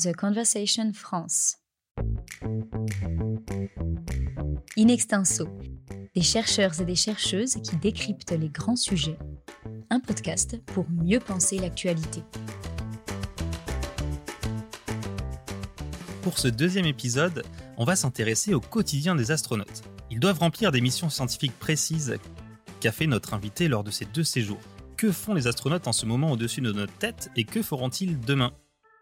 The Conversation France. In extenso, des chercheurs et des chercheuses qui décryptent les grands sujets. Un podcast pour mieux penser l'actualité. Pour ce deuxième épisode, on va s'intéresser au quotidien des astronautes. Ils doivent remplir des missions scientifiques précises qu'a fait notre invité lors de ces deux séjours. Que font les astronautes en ce moment au-dessus de notre tête et que feront-ils demain?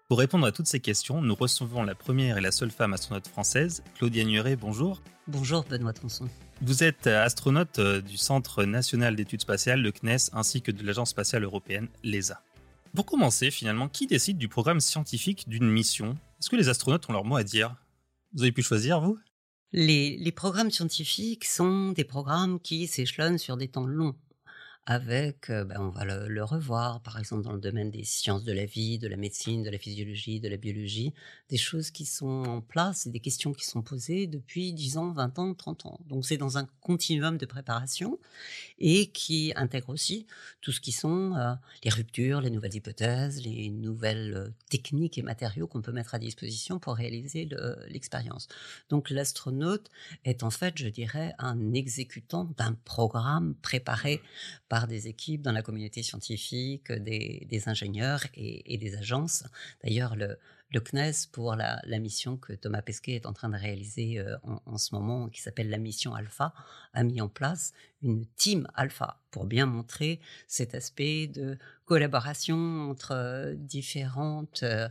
Pour répondre à toutes ces questions, nous recevons la première et la seule femme astronaute française, Claudia Nuret, bonjour. Bonjour Benoît Tronçon. Vous êtes astronaute euh, du Centre national d'études spatiales, le CNES, ainsi que de l'Agence spatiale européenne, l'ESA. Pour commencer, finalement, qui décide du programme scientifique d'une mission? Est-ce que les astronautes ont leur mot à dire? Vous avez pu choisir, vous? Les, les, programmes scientifiques sont des programmes qui s'échelonnent sur des temps longs avec, euh, ben, on va le, le, revoir, par exemple dans le domaine des sciences de la vie, de la médecine, de la physiologie, de la biologie, des choses qui sont en place et des questions qui sont posées depuis 10 ans, 20 ans, 30 ans. Donc c'est dans un continuum de préparation et qui intègre aussi tout ce qui sont euh, les ruptures, les nouvelles hypothèses, les nouvelles euh, techniques et matériaux qu'on peut mettre à disposition pour réaliser l'expérience. Donc l'astronaute est en fait, je dirais, un exécutant d'un programme préparé par des équipes dans la communauté scientifique, des, ingénieurs et, des agences. D'ailleurs, le, CNES pour la, la, mission que Thomas Pesquet est en train de réaliser euh, en, en, ce moment, qui s'appelle la mission Alpha, a mis en place une team Alpha pour bien montrer cet aspect de collaboration entre euh, différentes euh,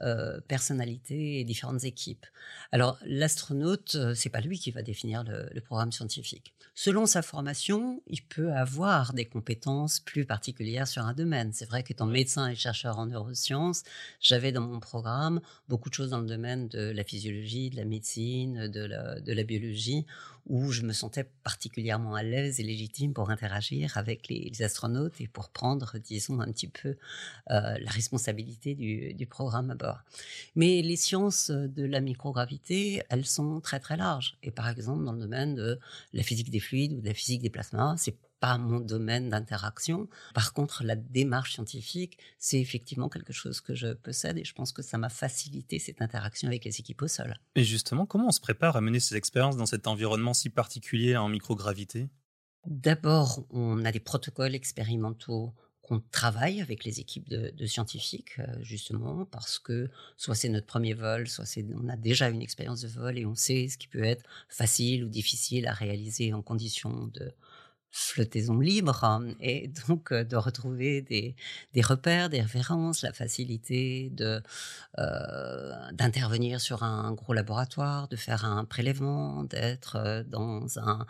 euh, personnalités et différentes équipes. Alors l'astronaute, c'est pas lui qui va définir le, le, programme scientifique. Selon sa formation, il peut avoir des compétences plus particulières sur un domaine. C'est vrai qu'étant médecin et chercheur en neurosciences, j'avais dans mon programme beaucoup de choses dans le domaine de la physiologie, de la médecine, de la, de la biologie, où je me sentais particulièrement à l'aise et légitime pour interagir avec les, astronautes et pour prendre, disons, un petit peu euh, la responsabilité du, du programme à bord. Mais les sciences de la microgravité, elles sont très très larges. Et par exemple, dans le domaine de la physique des fluides ou de la physique des plasmas, c'est pas mon domaine d'interaction. Par contre, la démarche scientifique, c'est effectivement quelque chose que je possède et je pense que ça m'a facilité cette interaction avec les équipes au sol. Et justement, comment on se prépare à mener ces expériences dans cet environnement si particulier en microgravité? D'abord, on a des protocoles expérimentaux qu'on travaille avec les équipes de, de, scientifiques, justement, parce que soit c'est notre premier vol, soit c'est, on a déjà une expérience de vol et on sait ce qui peut être facile ou difficile à réaliser en conditions de, flottaison libre hein, et donc de retrouver des, repères, des références, la facilité euh, d'intervenir sur un gros laboratoire, de faire un prélèvement, d'être dans un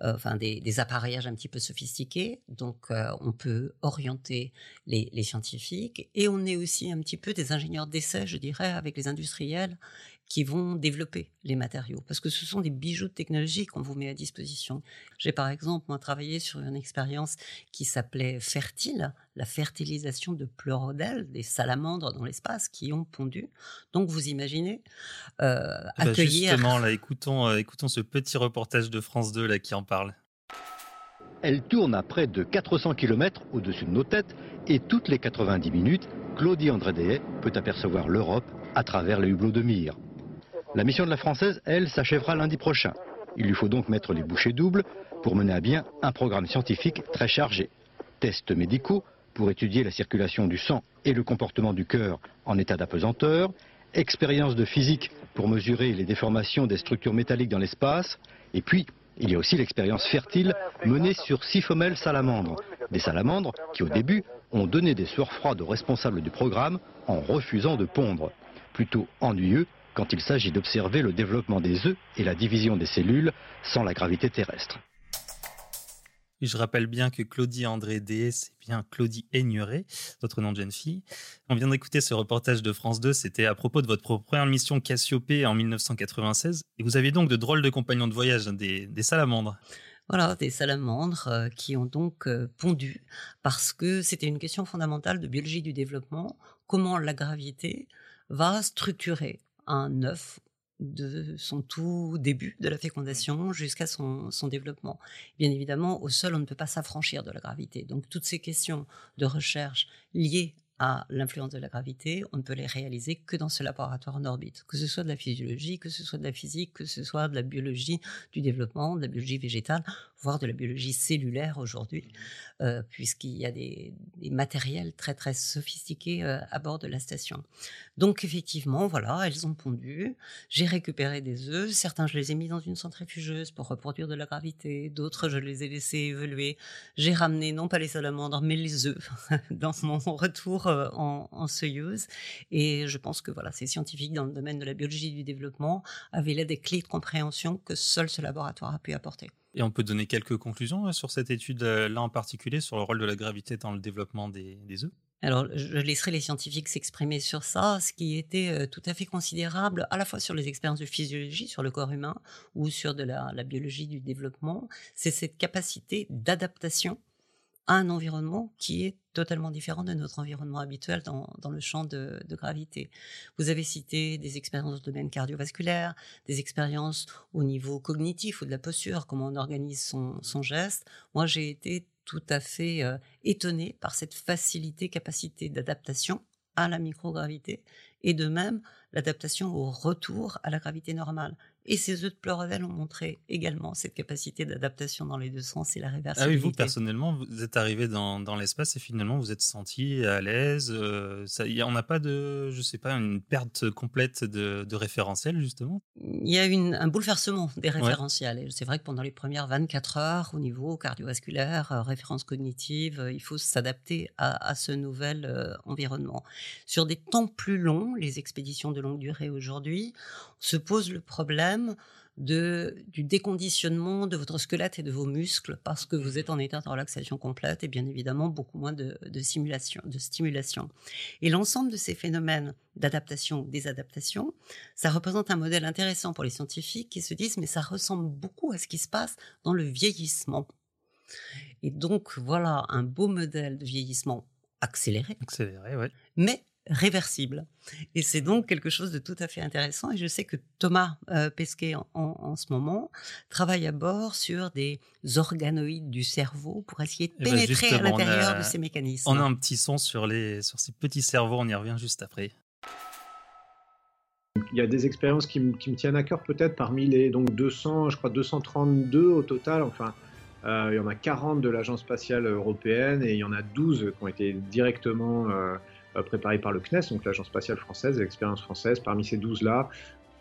euh, enfin des, appareillages un petit peu sophistiqués. Donc euh, on peut orienter les scientifiques et on est aussi un petit peu des ingénieurs d'essai, je dirais, avec les industriels qui vont développer les matériaux, parce que ce sont des bijoux de technologie qu'on vous met à disposition. J'ai par exemple moi travaillé sur une expérience qui s'appelait Fertile, la fertilisation de pleurodèles, des salamandres dans l'espace qui ont pondu. Donc vous imaginez euh, accueillir. Bah justement là, écoutons, euh, écoutons ce petit reportage de France 2 là qui en parle. Elle tourne à près de 400 km au-dessus de nos têtes et toutes les 90 minutes, Claudie Andrédéet peut apercevoir l'Europe à travers les hublots de mire. La mission de la Française, elle, s'achèvera lundi prochain. Il lui faut donc mettre les bouchées doubles pour mener à bien un programme scientifique très chargé. Tests médicaux pour étudier la circulation du sang et le comportement du cœur en état d'apesanteur, expérience de physique pour mesurer les déformations des structures métalliques dans l'espace, et puis il y a aussi l'expérience fertile menée sur six femelles salamandres. Des salamandres qui au début ont donné des sueurs froides aux responsables du programme en refusant de pondre. Plutôt ennuyeux quand il s'agit d'observer le développement des œufs et la division des cellules sans la gravité terrestre. Je rappelle bien que Claudie André D, c'est bien Claudie Aigneret, votre nom de jeune fille. On vient d'écouter ce reportage de France 2, c'était à propos de votre première mission Cassiopée en 1996. Et vous aviez donc de drôles de compagnons de voyage, des, des salamandres. Voilà, des salamandres euh, qui ont donc euh, pondu parce que c'était une question fondamentale de biologie du développement, comment la gravité va structurer un œuf de son tout début de la fécondation jusqu'à son, développement. Bien évidemment, au sol, on ne peut pas s'affranchir de la gravité. Donc toutes ces questions de recherche liées à l'influence de la gravité, on ne peut les réaliser que dans ce laboratoire en orbite, que ce soit de la physiologie, que ce soit de la physique, que ce soit de la biologie du développement, de la biologie végétale, voire de la biologie cellulaire aujourd'hui, euh, puisqu'il y a des, matériels très très sophistiqués euh, à bord de la station. Donc effectivement, voilà, elles ont pondu. J'ai récupéré des œufs. Certains, je les ai mis dans une centrifugeuse pour reproduire de la gravité. D'autres, je les ai laissés évoluer. J'ai ramené non pas les salamandres, mais les œufs dans mon retour euh, en, en Et je pense que voilà, ces scientifiques dans le domaine de la biologie du développement avaient là des clés de compréhension que seul ce laboratoire a pu apporter. Et on peut donner quelques conclusions sur cette étude-là en particulier, sur le rôle de la gravité dans le développement des, œufs? Alors, je laisserai les scientifiques s'exprimer sur ça. Ce qui était euh, tout à fait considérable, à la fois sur les expériences de physiologie, sur le corps humain, ou sur de la biologie du développement, c'est cette capacité d'adaptation un environnement qui est totalement différent de notre environnement habituel dans, le champ de, gravité. Vous avez cité des expériences dans le domaine cardiovasculaire, des expériences au niveau cognitif ou de la posture, comment on organise son, geste. Moi, j'ai été tout à fait euh, étonné par cette facilité, capacité d'adaptation à la microgravité et de même l'adaptation au retour à la gravité normale. Et ces œufs de Pleurevel ont montré également cette capacité d'adaptation dans les deux sens et la réversibilité. Ah oui, vous personnellement, vous êtes arrivé dans, dans l'espace et finalement vous êtes senti à l'aise. Euh, on n'a pas de, je sais pas, une perte complète de, de référentiel justement? Il y a une, un bouleversement des référentiels. Et c'est vrai que pendant les premières 24 heures, au niveau cardiovasculaire, euh, référence cognitive, euh, il faut s'adapter à, à, ce nouvel environnement. Sur des temps plus longs, les expéditions de longue durée aujourd'hui, se pose le problème de, du déconditionnement de votre squelette et de vos muscles parce que vous êtes en état de relaxation complète et bien évidemment beaucoup moins de, simulation, de stimulation. Et l'ensemble de ces phénomènes d'adaptation ou désadaptation, ça représente un modèle intéressant pour les scientifiques qui se disent mais ça ressemble beaucoup à ce qui se passe dans le vieillissement. Et donc voilà un beau modèle de vieillissement accéléré. Accéléré. Mais réversible. Et c'est donc quelque chose de tout à fait intéressant. Et je sais que Thomas euh, Pesquet, en, ce moment, travaille à bord sur des organoïdes du cerveau pour essayer de eh ben, pénétrer à l'intérieur de ces mécanismes. On a un petit son sur, les, sur ces petits cerveaux, on y revient juste après. Il y a des expériences qui, qui me tiennent à cœur peut-être parmi les donc 200, je crois 232 au total. Enfin, euh, il y en a 40 de l'Agence spatiale européenne et il y en a 12 qui ont été directement euh, euh, préparé par le CNES, donc l'Agence spatiale française, l'expérience française. Parmi ces 12-là,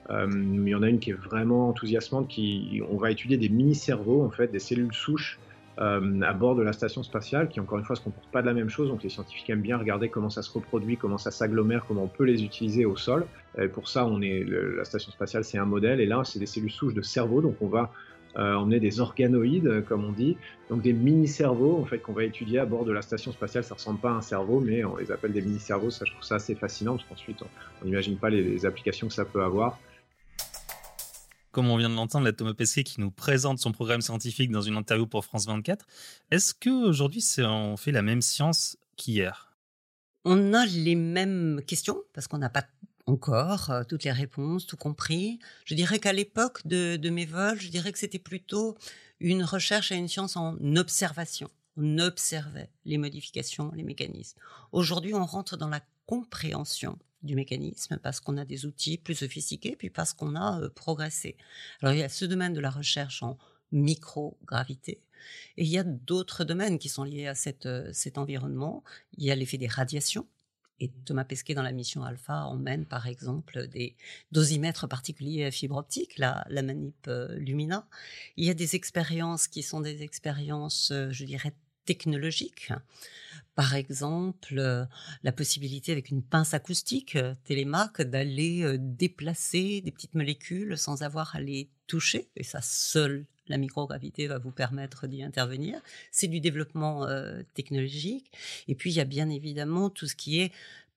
euh, il y en a une qui est vraiment enthousiasmante, qui, on va étudier des mini-cerveaux, en fait, des cellules souches euh, à bord de la station spatiale, qui encore une fois ne se comportent pas de la même chose. Donc les scientifiques aiment bien regarder comment ça se reproduit, comment ça s'agglomère, comment on peut les utiliser au sol. Pour ça, on est, la station spatiale, c'est un modèle. Et là, c'est des cellules souches de cerveau. Donc on va euh, on est des organoïdes, comme on dit, donc des mini-cerveaux en fait qu'on va étudier à bord de la station spatiale. Ça ressemble pas à un cerveau, mais on les appelle des mini-cerveaux. Ça, je trouve ça assez fascinant parce qu'ensuite, on n'imagine pas les, applications que ça peut avoir. Comme on vient de l'entendre, la Thomas Pesquet qui nous présente son programme scientifique dans une interview pour France 24. Est-ce qu'aujourd'hui, on fait la même science qu'hier? On a les mêmes questions parce qu'on n'a pas encore euh, toutes les réponses, tout compris. Je dirais qu'à l'époque de, mes vols, je dirais que c'était plutôt une recherche à une science en observation. On observait les modifications, les mécanismes. Aujourd'hui, on rentre dans la compréhension du mécanisme parce qu'on a des outils plus sophistiqués, puis parce qu'on a euh, progressé. Alors il y a ce domaine de la recherche en microgravité, et il y a d'autres domaines qui sont liés à euh, cet environnement. Il y a l'effet des radiations, et Thomas Pesquet, dans la mission Alpha, emmène par exemple des dosimètres particuliers à fibre optique, la, manip euh, Lumina. Il y a des expériences qui sont des expériences, euh, je dirais, technologiques. Par exemple, euh, la possibilité avec une pince acoustique télémac d'aller déplacer des petites molécules sans avoir à les toucher, et ça seul la microgravité va vous permettre d'y intervenir. C'est du développement euh, technologique. Et puis, il y a bien évidemment tout ce qui est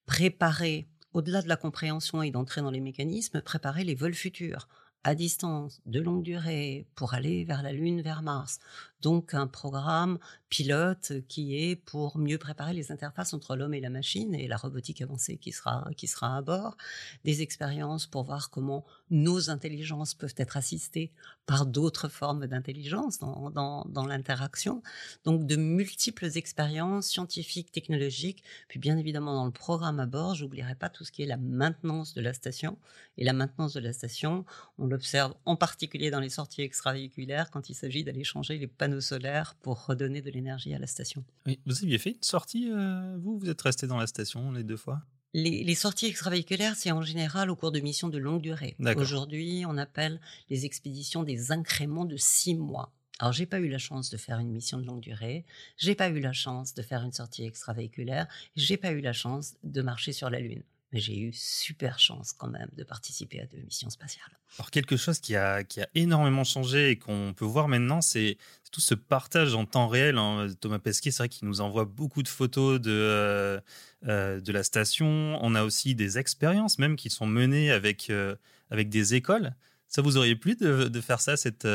préparer, au-delà de la compréhension et d'entrer dans les mécanismes, préparer les vols futurs à distance, de longue durée, pour aller vers la Lune, vers Mars. Donc un programme pilote qui est pour mieux préparer les interfaces entre l'homme et la machine et la robotique avancée qui sera, qui sera à bord, des expériences pour voir comment nos intelligences peuvent être assistées par d'autres formes d'intelligence dans, dans, dans l'interaction. Donc de multiples expériences scientifiques, technologiques, puis bien évidemment dans le programme à bord, j'oublierai pas tout ce qui est la maintenance de la station. Et la maintenance de la station, on l'observe en particulier dans les sorties extravéhiculaires quand il s'agit d'aller changer les panneaux solaires pour redonner de l'énergie à la station. Oui, vous aviez fait une sortie, euh, vous? Vous êtes resté dans la station les deux fois? Les, les, sorties extravéhiculaires, c'est en général au cours de missions de longue durée. Aujourd'hui, on appelle les expéditions des incréments de six mois. Alors, j'ai pas eu la chance de faire une mission de longue durée, j'ai pas eu la chance de faire une sortie extravéhiculaire, j'ai pas eu la chance de marcher sur la Lune j'ai eu super chance quand même de participer à deux missions spatiales. Alors quelque chose qui a, qui a énormément changé et qu'on peut voir maintenant, c'est tout ce partage en temps réel. Hein. Thomas Pesquet, c'est vrai qu'il nous envoie beaucoup de photos de, euh, euh, de la station. On a aussi des expériences même qui sont menées avec, euh, avec des écoles. Ça vous aurait plu de, de faire ça, cette,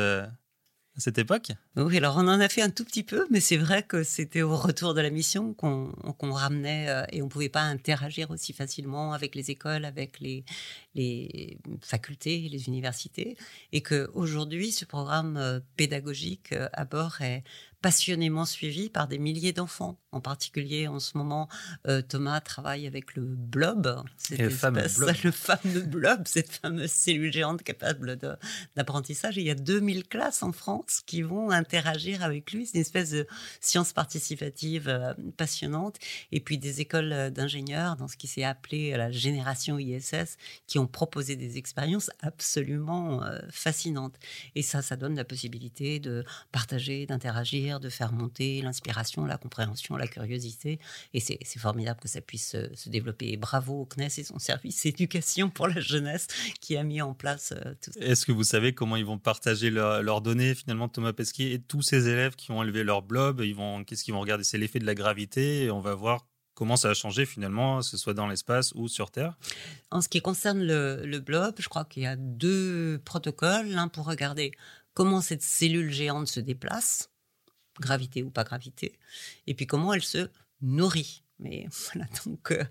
à cette époque. Oui, alors on en a fait un tout petit peu, mais c'est vrai que c'était au retour de la mission qu'on ramenait euh, et on ne pouvait pas interagir aussi facilement avec les écoles, avec les, facultés, les universités, et qu'aujourd'hui, ce programme euh, pédagogique euh, à bord est passionnément suivi par des milliers d'enfants. En particulier, en ce moment, euh, Thomas travaille avec le blob, le, fameux blob. le fameux blob, cette fameuse cellule géante capable d'apprentissage. Il y a 2000 classes en France qui vont interagir avec lui. C'est une espèce de science participative euh, passionnante. Et puis des écoles euh, d'ingénieurs, dans ce qui s'est appelé la génération ISS, qui ont proposé des expériences absolument fascinantes. Et ça, ça donne la possibilité de partager, d'interagir de faire monter l'inspiration, la compréhension, la curiosité. Et c'est formidable que ça puisse se, développer. Et bravo au CNES et son service éducation pour la jeunesse qui a mis en place euh, tout ça. Est-ce que vous savez comment ils vont partager leurs données finalement, Thomas Pesquet et tous ces élèves qui ont élevé leur blob ils vont Qu'est-ce qu'ils vont regarder? C'est l'effet de la gravité et on va voir comment ça a changé finalement, que ce soit dans l'espace ou sur Terre En ce qui concerne le, le blob, je crois qu'il y a deux protocoles. L'un pour regarder comment cette cellule géante se déplace gravité ou pas gravité, et puis comment elle se nourrit. Mais voilà, donc euh,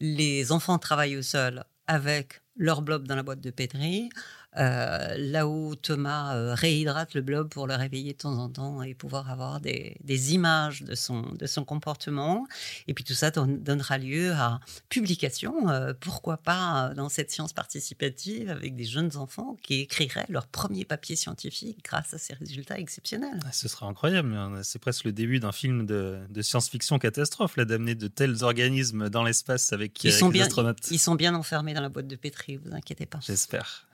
les enfants travaillent au sol avec leur blob dans la boîte de pétri, là où Thomas euh, réhydrate le blob pour le réveiller de temps en temps et pouvoir avoir des, images de son, de son comportement. Et puis tout ça donnera lieu à publication, euh, pourquoi pas dans cette science participative avec des jeunes enfants qui écriraient leur premier papier scientifique grâce à ces résultats exceptionnels. Ah, ce sera incroyable, c'est presque le début d'un film de, science-fiction catastrophe, là, d'amener de tels organismes dans l'espace avec, ils sont bien, astronautes. Ils sont bien enfermés dans la boîte de pétri, vous inquiétez pas. J'espère.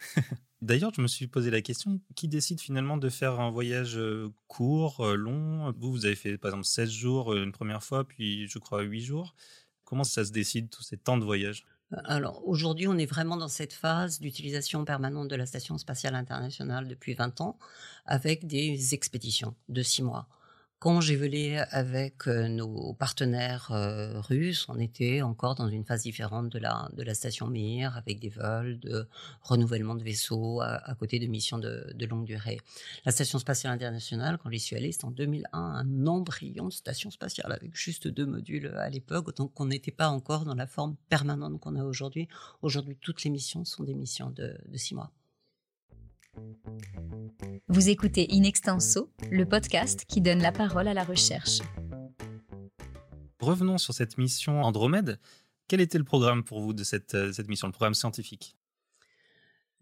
D'ailleurs, je me suis posé la question, qui décide finalement de faire un voyage euh, court, euh, long? Vous, vous avez fait par exemple 16 jours euh, une première fois, puis je crois 8 jours. Comment ça se décide, tous ces temps de voyage? Alors aujourd'hui, on est vraiment dans cette phase d'utilisation permanente de la Station spatiale internationale depuis 20 ans, avec des expéditions de 6 mois. Volé avec euh, nos partenaires euh, russes, on était encore dans une phase différente de la, station Mir, avec des vols de renouvellement de vaisseaux à, côté de missions de, longue durée. La station spatiale internationale, quand j'y suis allé, c'était en 2001, un embryon de station spatiale avec juste deux modules à l'époque, donc on n'était pas encore dans la forme permanente qu'on a aujourd'hui. Aujourd'hui, toutes les missions sont des missions de six mois. Vous écoutez In Extenso, le podcast qui donne la parole à la recherche. Revenons sur cette mission Andromède. Quel était le programme pour vous de cette, euh, cette mission, le programme scientifique?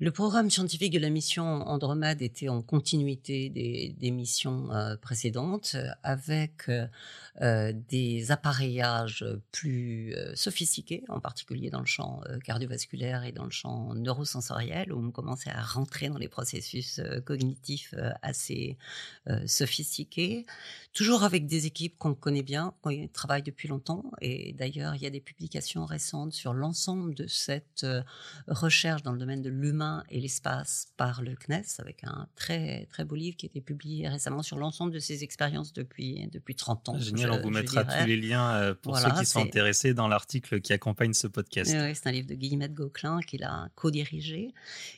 Le programme scientifique de la mission Andromède était en continuité des, missions euh, précédentes, avec euh, des appareillages plus euh, sophistiqués, en particulier dans le champ cardiovasculaire et dans le champ neurosensoriel, où on commençait à rentrer dans les processus cognitifs assez sophistiqués, toujours avec des équipes qu'on connaît bien, qui travaillent depuis longtemps. Et d'ailleurs, il y a des publications récentes sur l'ensemble de cette recherche dans le domaine de l'humain humain et l'espace par le CNES, avec un très très beau livre qui a été publié récemment sur l'ensemble de ses expériences depuis depuis 30 ans. Génial, on vous mettra tous les liens euh, pour ceux qui sont intéressés dans l'article qui accompagne ce podcast. Oui, c'est un livre de Guillemette Gauquelin qu'il a co-dirigé.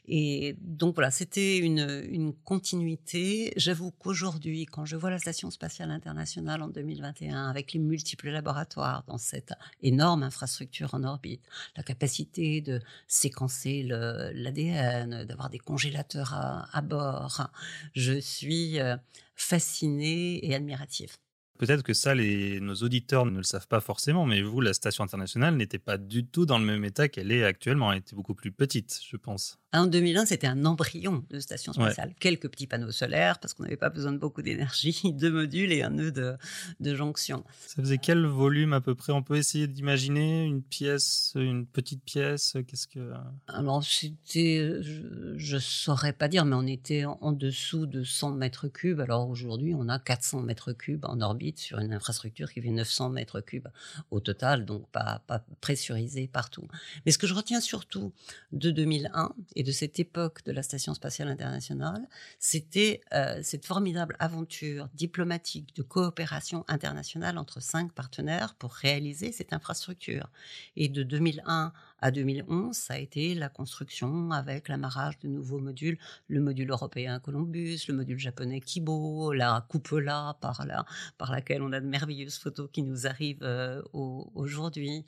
Et donc voilà, c'était une, une continuité. J'avoue qu'aujourd'hui, quand je vois la Station spatiale internationale en 2021, avec les multiples laboratoires dans cette énorme infrastructure en orbite, la capacité de séquencer l'ADN, d'avoir des congélateurs à, bord. Je suis euh, fascinée et admirative. Peut-être que ça, nos auditeurs ne le savent pas forcément, mais vous, la station internationale n'était pas du tout dans le même état qu'elle est actuellement. Elle était beaucoup plus petite, je pense. En 2001, c'était un embryon de station spatiale. Quelques petits panneaux solaires, parce qu'on n'avait pas besoin de beaucoup d'énergie, deux modules et un nœud de, de, jonction. Ça faisait quel volume à peu près? On peut essayer d'imaginer une pièce, une petite pièce? Qu'est-ce que Alors, c'était, je ne saurais pas dire, mais on était en dessous de 100 mètres cubes. Alors aujourd'hui, on a 400 mètres cubes en orbite sur une infrastructure qui fait 900 mètres cubes au total, donc pas, pas pressurisé partout. Mais ce que je retiens surtout de 2001 et de cette époque de la Station spatiale internationale, c'était euh, cette formidable aventure diplomatique de coopération internationale entre cinq partenaires pour réaliser cette infrastructure. Et de 2001 à 2011, ça a été la construction avec l'amarrage de nouveaux modules, le module européen Columbus, le module japonais Kibo, la cupola par, la, par laquelle on a de merveilleuses photos qui nous arrivent euh, aujourd'hui.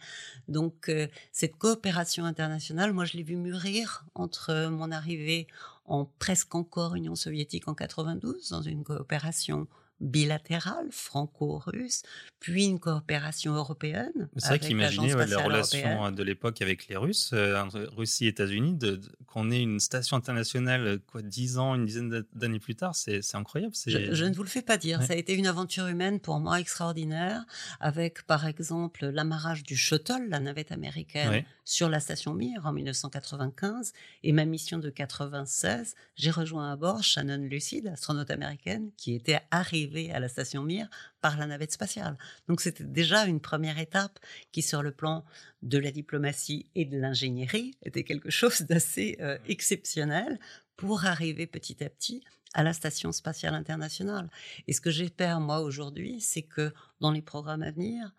Donc euh, cette coopération internationale, moi je l'ai vu mûrir entre mon arrivée en presque encore Union soviétique en 92 dans une coopération bilatérale franco-russe, puis une coopération européenne. C'est vrai qu'imaginer la relation de l'époque avec les Russes, euh, Russie États-Unis, qu'on ait une station internationale quoi dix ans, une dizaine d'années plus tard, c'est incroyable. Je, ne vous le fais pas dire. Ça a été une aventure humaine pour moi extraordinaire, avec par exemple l'amarrage du shuttle, la navette américaine, sur la station Mir en 1995, et ma mission de 96, j'ai rejoint à bord Shannon Lucid, astronaute américaine, qui était arrivée à la station Mir par la navette spatiale. Donc c'était déjà une première étape qui, sur le plan de la diplomatie et de l'ingénierie, était quelque chose d'assez euh, exceptionnel pour arriver petit à petit à la Station spatiale internationale. Et ce que j'espère, moi, aujourd'hui, c'est que dans les programmes à venir,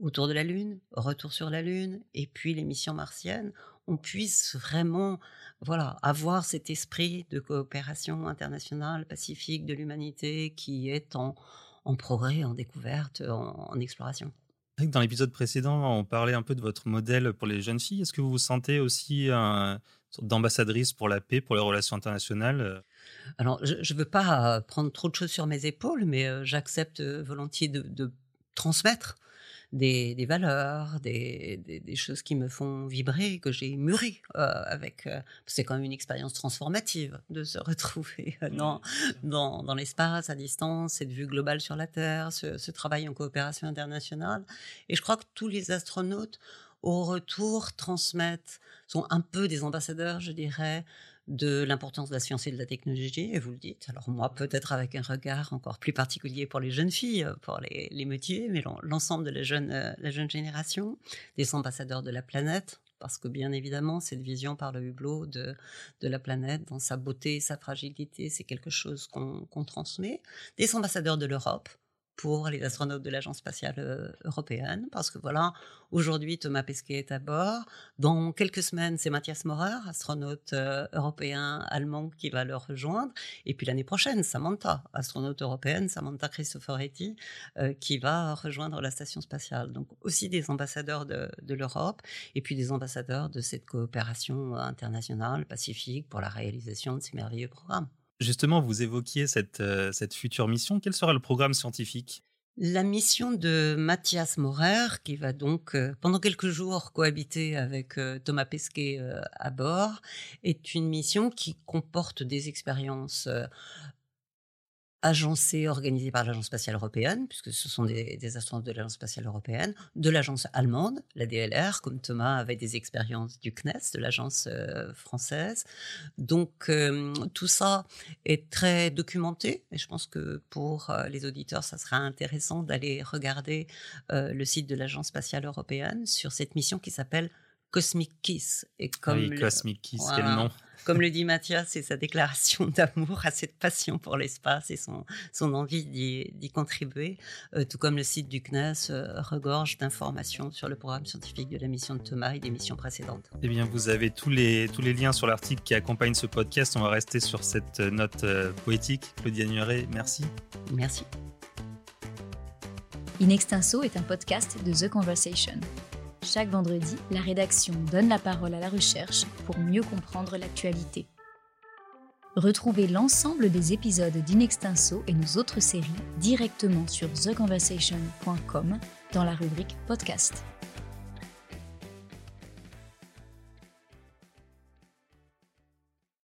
autour de la Lune, retour sur la Lune, et puis les missions martiennes, on puisse vraiment voilà, avoir cet esprit de coopération internationale, pacifique de l'humanité qui est en, en, progrès, en découverte, en, exploration. Dans l'épisode précédent, on parlait un peu de votre modèle pour les jeunes filles. Est-ce que vous vous sentez aussi une sorte d'ambassadrice pour la paix, pour les relations internationales Alors, je ne veux pas prendre trop de choses sur mes épaules, mais euh, j'accepte volontiers de, de transmettre des, valeurs, des, choses qui me font vibrer, que j'ai mûri euh, avec. Euh, c'est quand même une expérience transformative de se retrouver euh, dans, dans, l'espace, à distance, cette vue globale sur la Terre, ce, ce travail en coopération internationale. Et je crois que tous les astronautes, au retour, transmettent, sont un peu des ambassadeurs, je dirais, de l'importance de la science et de la technologie, et vous le dites. Alors moi, peut-être avec un regard encore plus particulier pour les jeunes filles, euh, pour les, métiers, mais l'ensemble de la jeune, euh, la jeune génération, des ambassadeurs de la planète, parce que bien évidemment, cette vision par le hublot de, de la planète, dans sa beauté, sa fragilité, c'est quelque chose qu'on transmet. Des ambassadeurs de l'Europe, pour les astronautes de l'Agence spatiale euh, européenne, parce que voilà, aujourd'hui Thomas Pesquet est à bord. Dans quelques semaines, c'est Mathias Maurer, astronaute euh, européen allemand, qui va le rejoindre. Et puis l'année prochaine, Samantha, astronaute européenne, Samantha Cristoforetti, euh, qui va rejoindre la station spatiale. Donc aussi des ambassadeurs de, de l'Europe, et puis des ambassadeurs de cette coopération internationale pacifique pour la réalisation de ces merveilleux programmes. Justement, vous évoquiez cette, euh, cette future mission. Quel sera le programme scientifique? La mission de Mathias Maurer, qui va donc euh, pendant quelques jours cohabiter avec euh, Thomas Pesquet à bord, est une mission qui comporte des expériences agencée, organisée par l'Agence spatiale européenne, puisque ce sont des, des de l'Agence spatiale européenne, de l'agence allemande, la DLR, comme Thomas avait des expériences du CNES, de l'agence euh, française. Donc euh, tout ça est très documenté, et je pense que pour euh, les auditeurs, ça sera intéressant d'aller regarder le site de l'Agence spatiale européenne sur cette mission qui s'appelle Cosmic Kiss. Et comme oui, Cosmic Kiss, quel nom comme le dit Mathias, c'est sa déclaration d'amour à cette passion pour l'espace et son, son envie d'y contribuer, euh, tout comme le site du CNES euh, regorge d'informations sur le programme scientifique de la mission de Thomas et des missions précédentes. Eh bien, vous avez tous les, tous les liens sur l'article qui accompagne ce podcast. On va rester sur cette note euh, poétique. Claudia Nuret, merci. Merci. In Extenso est un podcast de The Conversation. Chaque vendredi, la rédaction donne la parole à la recherche pour mieux comprendre l'actualité. Retrouvez l'ensemble des épisodes d'Inextinso et nos autres séries directement sur theconversation.com dans la rubrique podcast.